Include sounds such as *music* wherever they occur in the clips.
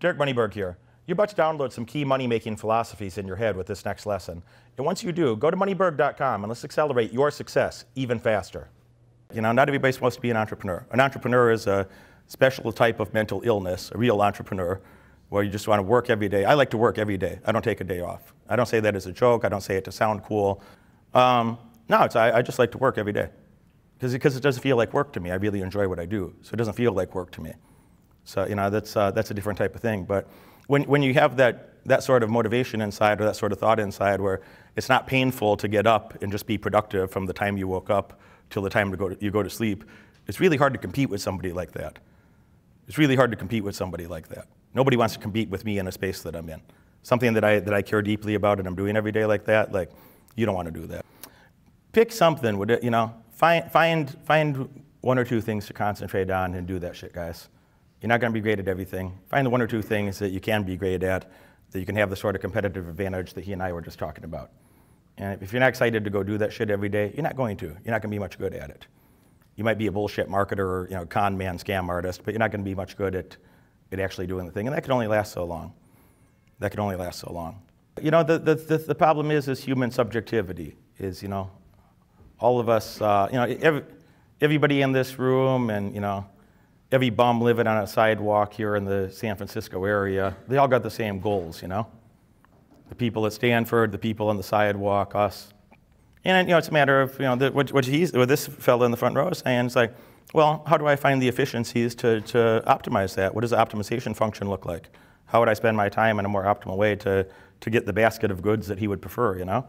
Derek Moneyberg here. You're about to download some key money making philosophies in your head with this next lesson. And once you do, go to moneyberg.com and let's accelerate your success even faster. You know, not everybody's supposed to be an entrepreneur. An entrepreneur is a special type of mental illness, a real entrepreneur, where you just want to work every day. I like to work every day. I don't take a day off. I don't say that as a joke. I don't say it to sound cool. Um, no, it's, I, I just like to work every day because it doesn't feel like work to me. I really enjoy what I do, so it doesn't feel like work to me. So you know that's uh, that's a different type of thing. But when when you have that that sort of motivation inside or that sort of thought inside, where it's not painful to get up and just be productive from the time you woke up till the time to go to, you go to sleep, it's really hard to compete with somebody like that. It's really hard to compete with somebody like that. Nobody wants to compete with me in a space that I'm in. Something that I that I care deeply about and I'm doing every day like that. Like you don't want to do that. Pick something. Would it, you know? Find find find one or two things to concentrate on and do that shit, guys. You're not going to be great at everything. Find the one or two things that you can be great at, that you can have the sort of competitive advantage that he and I were just talking about. And if you're not excited to go do that shit every day, you're not going to. You're not going to be much good at it. You might be a bullshit marketer or you know, con man, scam artist, but you're not going to be much good at, at actually doing the thing. And that can only last so long. That can only last so long. You know, the, the, the, the problem is, is human subjectivity. Is, you know, all of us, uh, you know, every, everybody in this room and, you know, every bum living on a sidewalk here in the San Francisco area, they all got the same goals, you know? The people at Stanford, the people on the sidewalk, us. And, you know, it's a matter of, you know, the, what, what, he's, what this fellow in the front row is saying, it's like, well, how do I find the efficiencies to, to optimize that? What does the optimization function look like? How would I spend my time in a more optimal way to, to get the basket of goods that he would prefer, you know?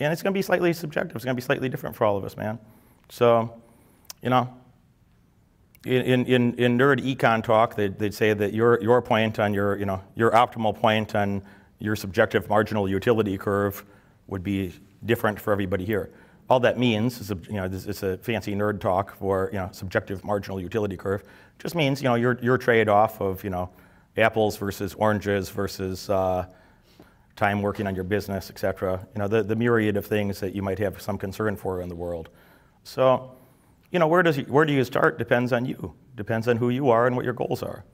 And it's going to be slightly subjective. It's going to be slightly different for all of us, man. So, you know, in, in, in nerd econ talk, they'd, they'd say that your, your point on your, you know, your optimal point on your subjective marginal utility curve would be different for everybody here. All that means is, you know, this it's a fancy nerd talk for, you know, subjective marginal utility curve. Just means, you know, your, your trade-off of, you know, apples versus oranges versus uh, time working on your business, et cetera. You know, the, the myriad of things that you might have some concern for in the world. So, you know, where, does, where do you start depends on you, depends on who you are and what your goals are.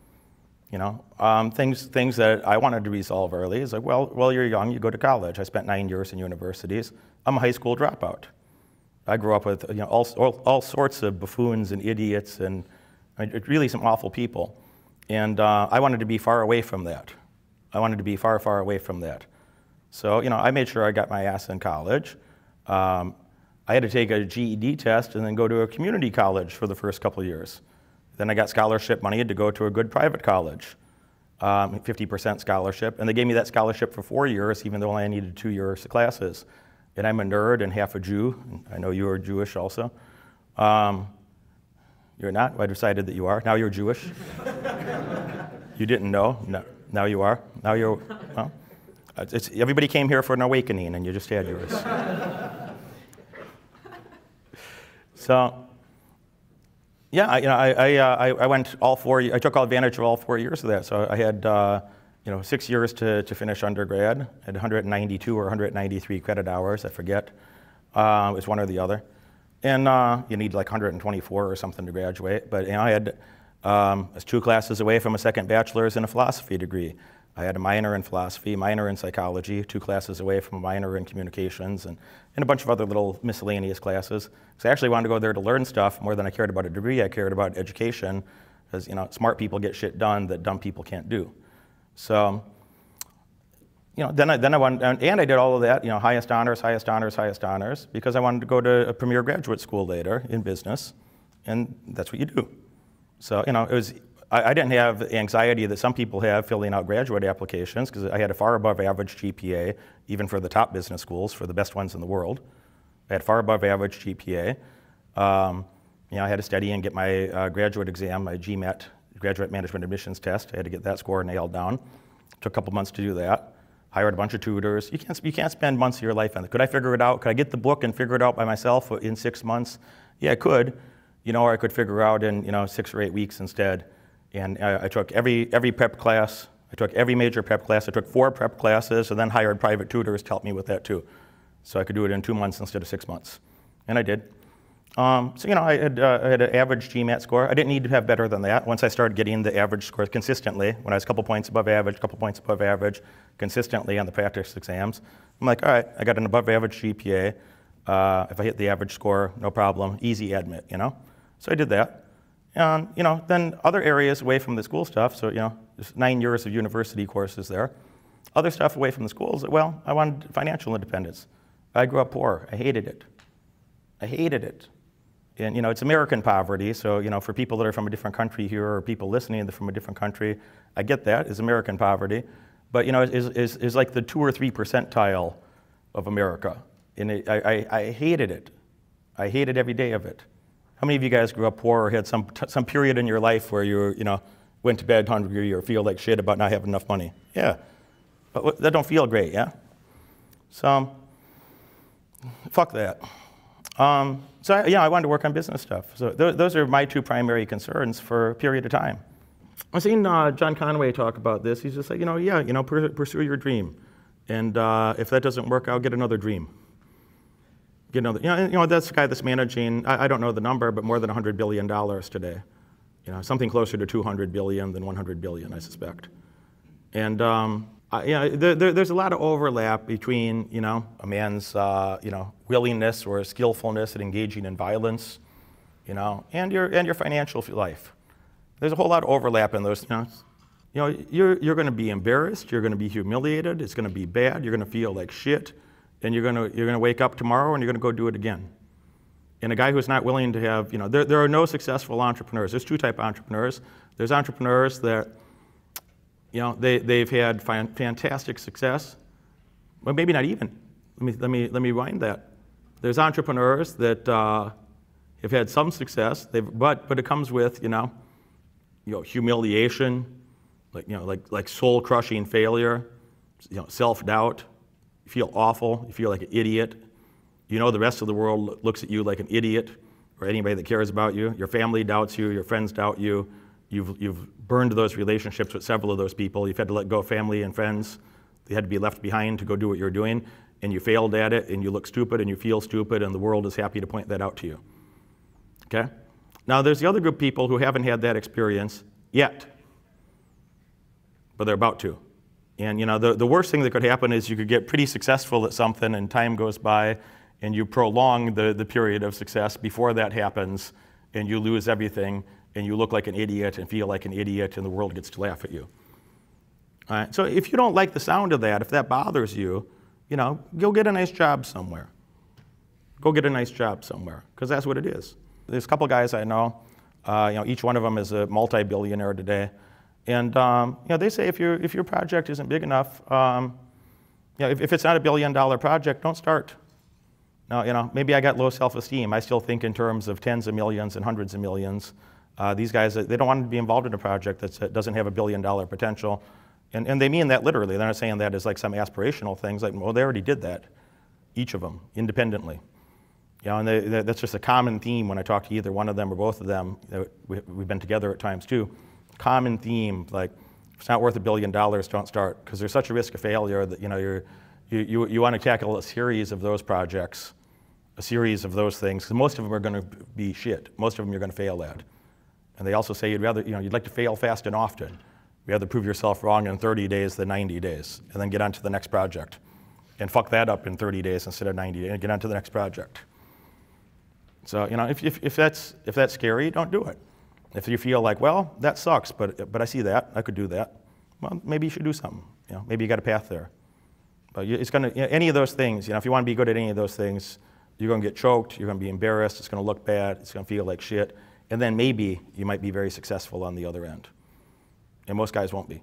You know, um, things, things that I wanted to resolve early is like, well, while you're young, you go to college. I spent nine years in universities. I'm a high school dropout. I grew up with you know, all, all, all sorts of buffoons and idiots and I mean, really some awful people. And uh, I wanted to be far away from that. I wanted to be far, far away from that. So, you know, I made sure I got my ass in college. Um, I had to take a GED test and then go to a community college for the first couple years. Then I got scholarship money to go to a good private college, um, 50% scholarship. And they gave me that scholarship for four years, even though I needed two years of classes. And I'm a nerd and half a Jew. I know you are Jewish also. Um, you're not? I decided that you are. Now you're Jewish. *laughs* you didn't know? No. Now you are. Now you're. Well, everybody came here for an awakening, and you just had yours. So, yeah, I, you know, I, I, uh, I, went all four. I took advantage of all four years of that. So I had, uh, you know, six years to, to finish undergrad. I had 192 or 193 credit hours. I forget. Uh, it was one or the other. And uh, you need like 124 or something to graduate. But you know, I had um, I was two classes away from a second bachelor's in a philosophy degree. I had a minor in philosophy, minor in psychology, two classes away from a minor in communications, and, and a bunch of other little miscellaneous classes. So I actually wanted to go there to learn stuff more than I cared about a degree. I cared about education, because you know, smart people get shit done that dumb people can't do. So, you know, then I, then I went, and I did all of that, you know, highest honors, highest honors, highest honors, because I wanted to go to a premier graduate school later in business, and that's what you do. So, you know, it was I, I, didn't have anxiety that some people have filling out graduate applications because I had a far above average GPA, even for the top business schools, for the best ones in the world. I had far above average GPA. Um, you know, I had to study and get my uh, graduate exam, my GMAT, Graduate Management Admissions Test. I had to get that score nailed down. Took a couple months to do that. Hired a bunch of tutors. You can't, you can't spend months of your life on it. Could I figure it out? Could I get the book and figure it out by myself in six months? Yeah, I could. You know, or I could figure out in you know six or eight weeks instead. And I, I took every, every prep class. I took every major prep class. I took four prep classes and then hired private tutors to help me with that too. So I could do it in two months instead of six months. And I did. Um, so, you know, I had, uh, I had an average GMAT score. I didn't need to have better than that. Once I started getting the average scores consistently, when I was a couple points above average, a couple points above average, consistently on the practice exams, I'm like, all right, I got an above average GPA. Uh, if I hit the average score, no problem, easy admit, you know? So I did that. And, you know, then other areas away from the school stuff, so, you know, there's nine years of university courses there. Other stuff away from the schools, well, I wanted financial independence. I grew up poor. I hated it. I hated it. And, you know, it's American poverty, so, you know, for people that are from a different country here or people listening from a different country, I get that, it's American poverty. But, you know, is like the two or three percentile of America. And it, I, I, I hated it. I hated every day of it. How many of you guys grew up poor or had some, some period in your life where you, you know, went to bed hungry or feel like shit about not having enough money? Yeah. But that don't feel great, yeah? So, fuck that. Um, so, I, yeah, I wanted to work on business stuff. So, th- those are my two primary concerns for a period of time. I've seen uh, John Conway talk about this. He's just like, you know, yeah, you know, pursue your dream. And uh, if that doesn't work, I'll get another dream get another, you know, you know, that's the guy that's managing, I, I don't know the number, but more than $100 billion today. You know, something closer to 200 billion than 100 billion, I suspect. And um, you know, there, there, there's a lot of overlap between, you know, a man's, uh, you know, willingness or skillfulness at engaging in violence, you know, and your, and your financial life. There's a whole lot of overlap in those, you know. You know, you're, you're going to be embarrassed, you're going to be humiliated, it's going to be bad, you're going to feel like shit, and you're going to you're going to wake up tomorrow and you're going to go do it again. And a guy who's not willing to have, you know, there, there are no successful entrepreneurs. There's two type of entrepreneurs. There's entrepreneurs that, you know, they, they've had fantastic success, but maybe not even. Let me, let me, let me rewind that. There's entrepreneurs that uh, have had some success, they've, but, but it comes with, you know, you know, humiliation, like, you know, like, like soul-crushing failure, you know, self-doubt, you feel awful, you feel like an idiot. You know the rest of the world looks at you like an idiot or anybody that cares about you. Your family doubts you, your friends doubt you. You've, you've burned those relationships with several of those people. You've had to let go of family and friends. They had to be left behind to go do what you're doing, and you failed at it, and you look stupid, and you feel stupid, and the world is happy to point that out to you. Okay? Now, there's the other group of people who haven't had that experience yet, but they're about to. And you know, the, the worst thing that could happen is you could get pretty successful at something and time goes by and you prolong the, the period of success before that happens and you lose everything and you look like an idiot and feel like an idiot and the world gets to laugh at you. All right? So if you don't like the sound of that, if that bothers you, you know, go get a nice job somewhere. Go get a nice job somewhere, because that's what it is. There's a couple guys I know, uh, you know, each one of them is a multi-billionaire today. And um, you know, they say if, your if your project isn't big enough, um, you know, if, if it's not a billion dollar project, don't start. Now, you know, maybe I got low self-esteem. I still think in terms of tens of millions and hundreds of millions. Uh, these guys, they don't want to be involved in a project that doesn't have a billion dollar potential. And, and they mean that literally. They're not saying that as like some aspirational things. Like, well, they already did that, each of them, independently. You know, and they, they, that's just a common theme when I talk to either one of them or both of them. We, we've been together at times too common theme, like it's not worth a billion dollars, don't start, because there's such a risk of failure that you know you're, you, you, you want to tackle a series of those projects, a series of those things, because most of them are going to be shit. Most of them you're going to fail at. And they also say you'd rather, you know, you'd like to fail fast and often. You'd rather prove yourself wrong in 30 days than 90 days, and then get on to the next project. And fuck that up in 30 days instead of 90 days, and get on to the next project. So, you know, if, if, if, that's, if that's scary, don't do it. If you feel like, well, that sucks, but, but I see that, I could do that, well, maybe you should do something. You know, maybe you got a path there. But it's going to, you know, any of those things, you know, if you want to be good at any of those things, you're going to get choked, you're going to be embarrassed, it's going to look bad, it's going to feel like shit, and then maybe you might be very successful on the other end. And most guys won't be.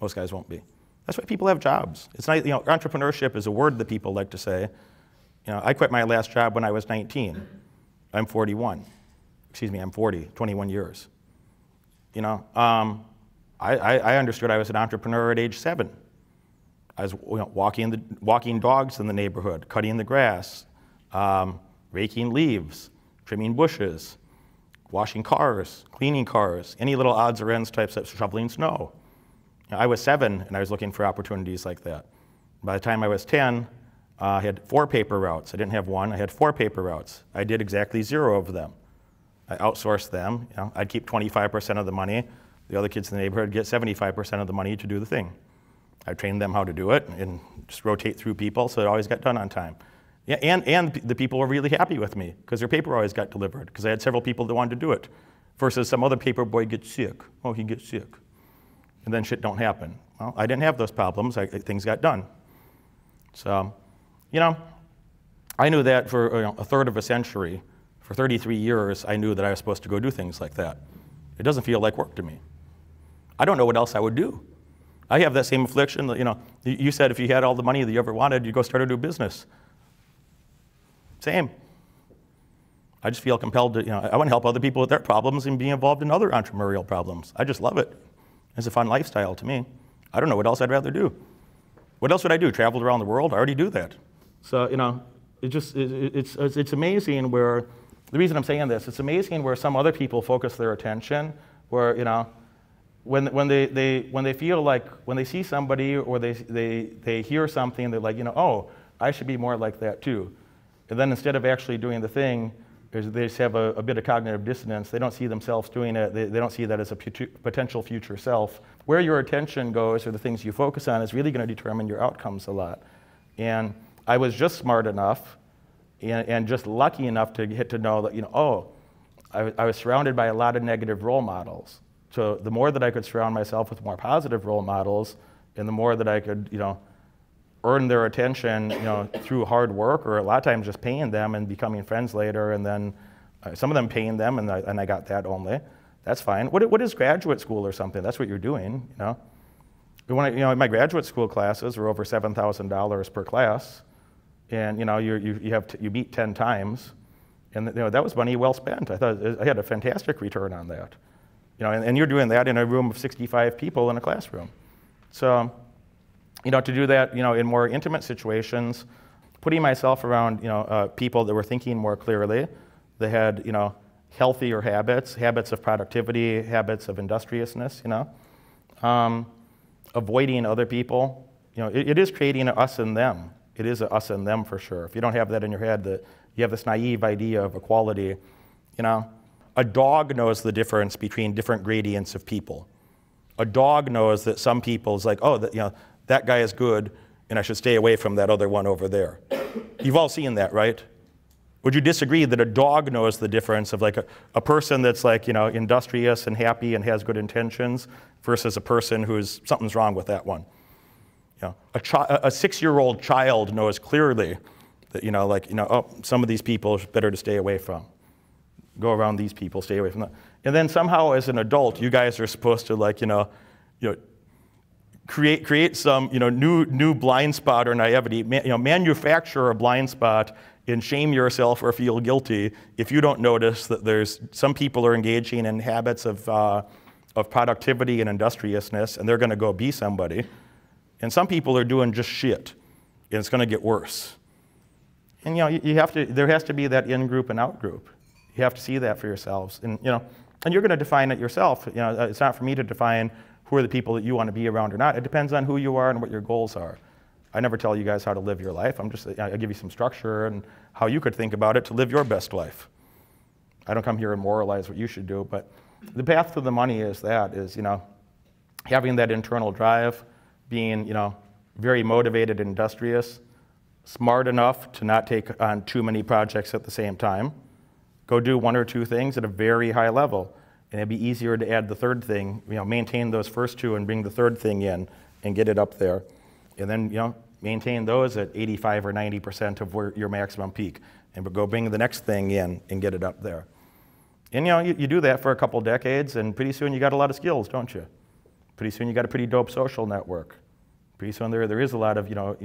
Most guys won't be. That's why people have jobs. It's not, you know, entrepreneurship is a word that people like to say. You know, I quit my last job when I was 19. I'm 41 excuse me, I'm 40, 21 years. You know, um, I, I, I, understood I was an entrepreneur at age seven. I was you know, walking, the, walking dogs in the neighborhood, cutting the grass, um, raking leaves, trimming bushes, washing cars, cleaning cars, any little odds or ends types of shoveling snow. You know, I was seven and I was looking for opportunities like that. By the time I was 10, Uh, I had four paper routes. I didn't have one. I had four paper routes. I did exactly zero of them. I outsourced them. You know, I'd keep 25% of the money. The other kids in the neighborhood get 75% of the money to do the thing. I trained them how to do it and just rotate through people so it always got done on time. Yeah, and, and the people were really happy with me because their paper always got delivered because I had several people that wanted to do it versus some other paper boy gets sick. Oh, he gets sick. And then shit don't happen. Well, I didn't have those problems. I, things got done. So, you know, I knew that for you know, a third of a century, for 33 years, I knew that I was supposed to go do things like that. It doesn't feel like work to me. I don't know what else I would do. I have that same affliction that, you know, you said if you had all the money that you ever wanted, you'd go start a new business. Same. I just feel compelled to, you know, I want to help other people with their problems and be involved in other entrepreneurial problems. I just love it. It's a fun lifestyle to me. I don't know what else I'd rather do. What else would I do? Travel around the world? I already do that. So, you know, it just, it, it's, it's amazing where, the reason I'm saying this, it's amazing where some other people focus their attention, where, you know, when, when, they, they, when they feel like, when they see somebody or they, they, they hear something, they're like, you know, oh, I should be more like that too. And then instead of actually doing the thing, they just have a, a, bit of cognitive dissonance. They don't see themselves doing it. They, they don't see that as a potential future self. Where your attention goes or the things you focus on is really going to determine your outcomes a lot. And I was just smart enough and, and just lucky enough to get to know that, you know, oh, I, I was surrounded by a lot of negative role models. So the more that I could surround myself with more positive role models, and the more that I could, you know, earn their attention, you know, through hard work or a lot of times just paying them and becoming friends later, and then uh, some of them paying them, and I, and I got that only. That's fine. What, what is graduate school or something? That's what you're doing, you know. When I, you know, my graduate school classes were over seven thousand dollars per class, and you know, you you, have you meet ten times, and you know that was money well spent. I thought I had a fantastic return on that, you know, and, and you're doing that in a room of 65 people in a classroom, so you know, to do that, you know, in more intimate situations, putting myself around, you know, uh, people that were thinking more clearly, they had, you know, healthier habits, habits of productivity, habits of industriousness, you know, um, avoiding other people. You know, it, it is creating us and them. It is us and them for sure. If you don't have that in your head, that you have this naive idea of equality, you know, a dog knows the difference between different gradients of people. A dog knows that some people is like, oh, that, you know, that guy is good and I should stay away from that other one over there. You've all seen that, right? Would you disagree that a dog knows the difference of like a, a person that's like, you know, industrious and happy and has good intentions versus a person who's something's wrong with that one? You know, a, chi- a six-year-old child knows clearly that, you know, like, you know, oh, some of these people are better to stay away from. Go around these people, stay away from them. And then somehow as an adult, you guys are supposed to like, you know, you know, create, create some you know, new, new blind spot or naivety, you know, manufacture a blind spot and shame yourself or feel guilty if you don't notice that there's some people are engaging in habits of, uh, of productivity and industriousness and they're going to go be somebody. And some people are doing just shit and it's going to get worse. And you know, you have to, there has to be that in group and out group. You have to see that for yourselves. And, you know, and you're going to define it yourself. You know, it's not for me to define who are the people that you want to be around or not. It depends on who you are and what your goals are. I never tell you guys how to live your life. I'm just, I give you some structure and how you could think about it to live your best life. I don't come here and moralize what you should do, but the path to the money is that, is, you know, having that internal drive, being, you know, very motivated industrious, smart enough to not take on too many projects at the same time, go do one or two things at a very high level and it'd be easier to add the third thing, you know, maintain those first two and bring the third thing in and get it up there. And then, you know, maintain those at 85 or 90% of where your maximum peak. And go bring the next thing in and get it up there. And, you know, you, you do that for a couple decades, and pretty soon you got a lot of skills, don't you? Pretty soon you got a pretty dope social network. Pretty soon there, there is a lot of, you know,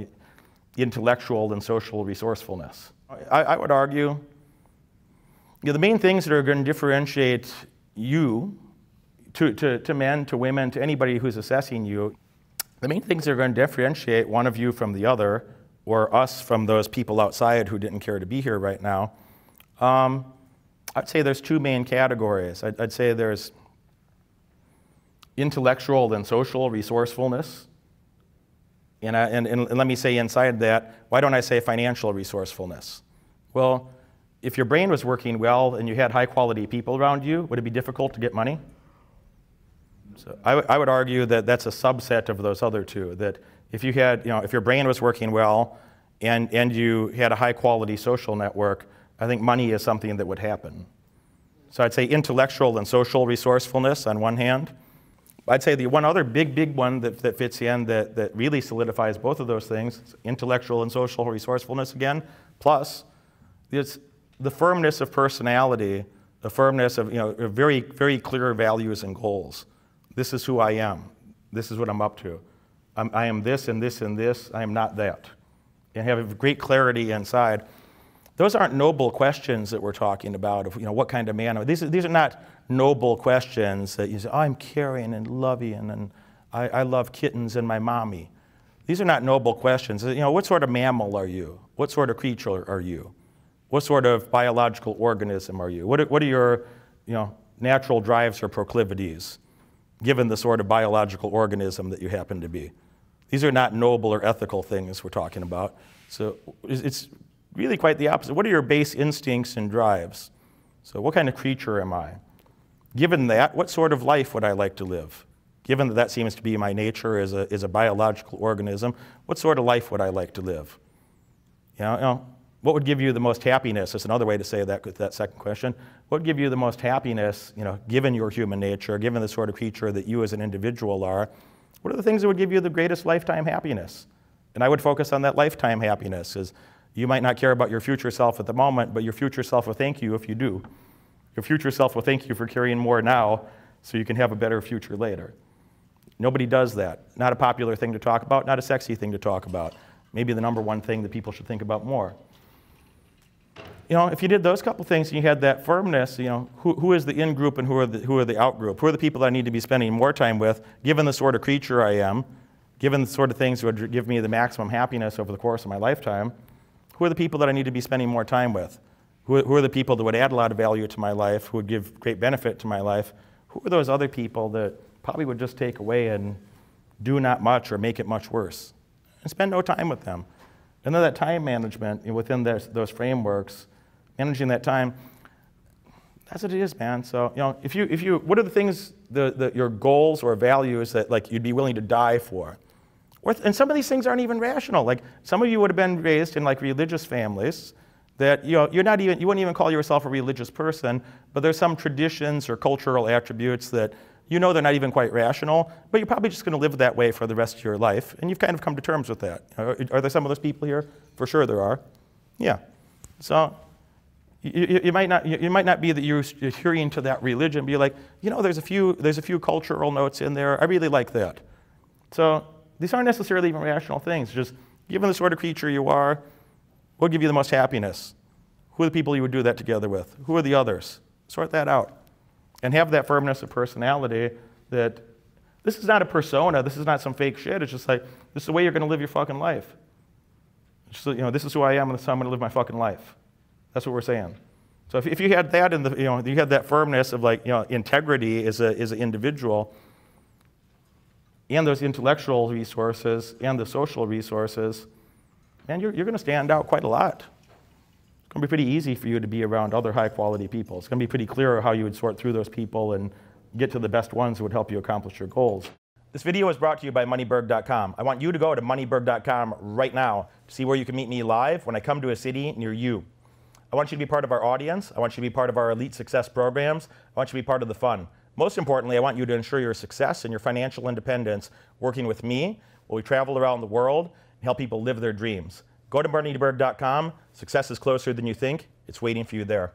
intellectual and social resourcefulness. I, I would argue you know, the main things that are going to differentiate you, to, to, to men, to women, to anybody who's assessing you, the main things that are going to differentiate one of you from the other, or us from those people outside who didn't care to be here right now, um, I'd say there's two main categories. I'd, I'd say there's intellectual and social resourcefulness, And, I, and, and let me say inside that, why don't I say financial resourcefulness? Well, if your brain was working well and you had high quality people around you, would it be difficult to get money? So I, I would argue that that's a subset of those other two. That if you had, you know, if your brain was working well and, and you had a high quality social network, I think money is something that would happen. So I'd say intellectual and social resourcefulness on one hand. I'd say the one other big, big one that, that fits in that, that really solidifies both of those things intellectual and social resourcefulness again, plus it's the firmness of personality, the firmness of you know, very, very clear values and goals. This is who I am. This is what I'm up to. I'm, I am this and this and this. I am not that. And have great clarity inside. Those aren't noble questions that we're talking about of you know, what kind of man. Are these, these are not noble questions that you say, oh, I'm caring and loving and I, I love kittens and my mommy. These are not noble questions. You know, what sort of mammal are you? What sort of creature are you? What sort of biological organism are you? What are, what are your you know, natural drives or proclivities, given the sort of biological organism that you happen to be? These are not noble or ethical things we're talking about. So it's really quite the opposite. What are your base instincts and drives? So, what kind of creature am I? Given that, what sort of life would I like to live? Given that that seems to be my nature as a, as a biological organism, what sort of life would I like to live? You know, you know, what would give you the most happiness? That's another way to say that, that second question. What would give you the most happiness, you know, given your human nature, given the sort of creature that you as an individual are? What are the things that would give you the greatest lifetime happiness? And I would focus on that lifetime happiness. Is you might not care about your future self at the moment, but your future self will thank you if you do. Your future self will thank you for carrying more now so you can have a better future later. Nobody does that. Not a popular thing to talk about, not a sexy thing to talk about. Maybe the number one thing that people should think about more. You know, if you did those couple things and you had that firmness, you know, who, who is the in group and who are, the, who are the out group? Who are the people I need to be spending more time with, given the sort of creature I am, given the sort of things that would give me the maximum happiness over the course of my lifetime? Who are the people that I need to be spending more time with? Who, who are the people that would add a lot of value to my life, who would give great benefit to my life? Who are those other people that probably would just take away and do not much or make it much worse? And spend no time with them. And then that time management within those, those frameworks, managing that time, that's what it is, man. So, you know, if you, if you, what are the things, the, the, your goals or values that like you'd be willing to die for? Or, and some of these things aren't even rational. Like some of you would have been raised in like religious families that you know, you're not even, you wouldn't even call yourself a religious person, but there's some traditions or cultural attributes that you know they're not even quite rational, but you're probably just going to live that way for the rest of your life, and you've kind of come to terms with that. Are, are there some of those people here? For sure there are. Yeah. So you, you, might not, you, might not be that you're adhering to that religion, but you're like, you know, there's a few, there's a few cultural notes in there. I really like that. So these aren't necessarily even rational things. Just given the sort of creature you are, what would give you the most happiness? Who are the people you would do that together with? Who are the others? Sort that out. And have that firmness of personality that this is not a persona, this is not some fake shit. It's just like, this is the way you're going to live your fucking life. Just, you know, this is who I am, and this is how I'm going to live my fucking life. That's what we're saying. So if, if you had that in the, you know, you had that firmness of like, you know, integrity as, a, as an individual, and those intellectual resources and the social resources, and you're, you're going to stand out quite a lot. It's going to be pretty easy for you to be around other high quality people. It's going to be pretty clear how you would sort through those people and get to the best ones who would help you accomplish your goals. This video is brought to you by Moneyberg.com. I want you to go to Moneyberg.com right now to see where you can meet me live when I come to a city near you. I want you to be part of our audience. I want you to be part of our elite success programs. I want you to be part of the fun. Most importantly, I want you to ensure your success and your financial independence working with me while we travel around the world and help people live their dreams. Go to Moneyberg.com. Success is closer than you think. It's waiting for you there.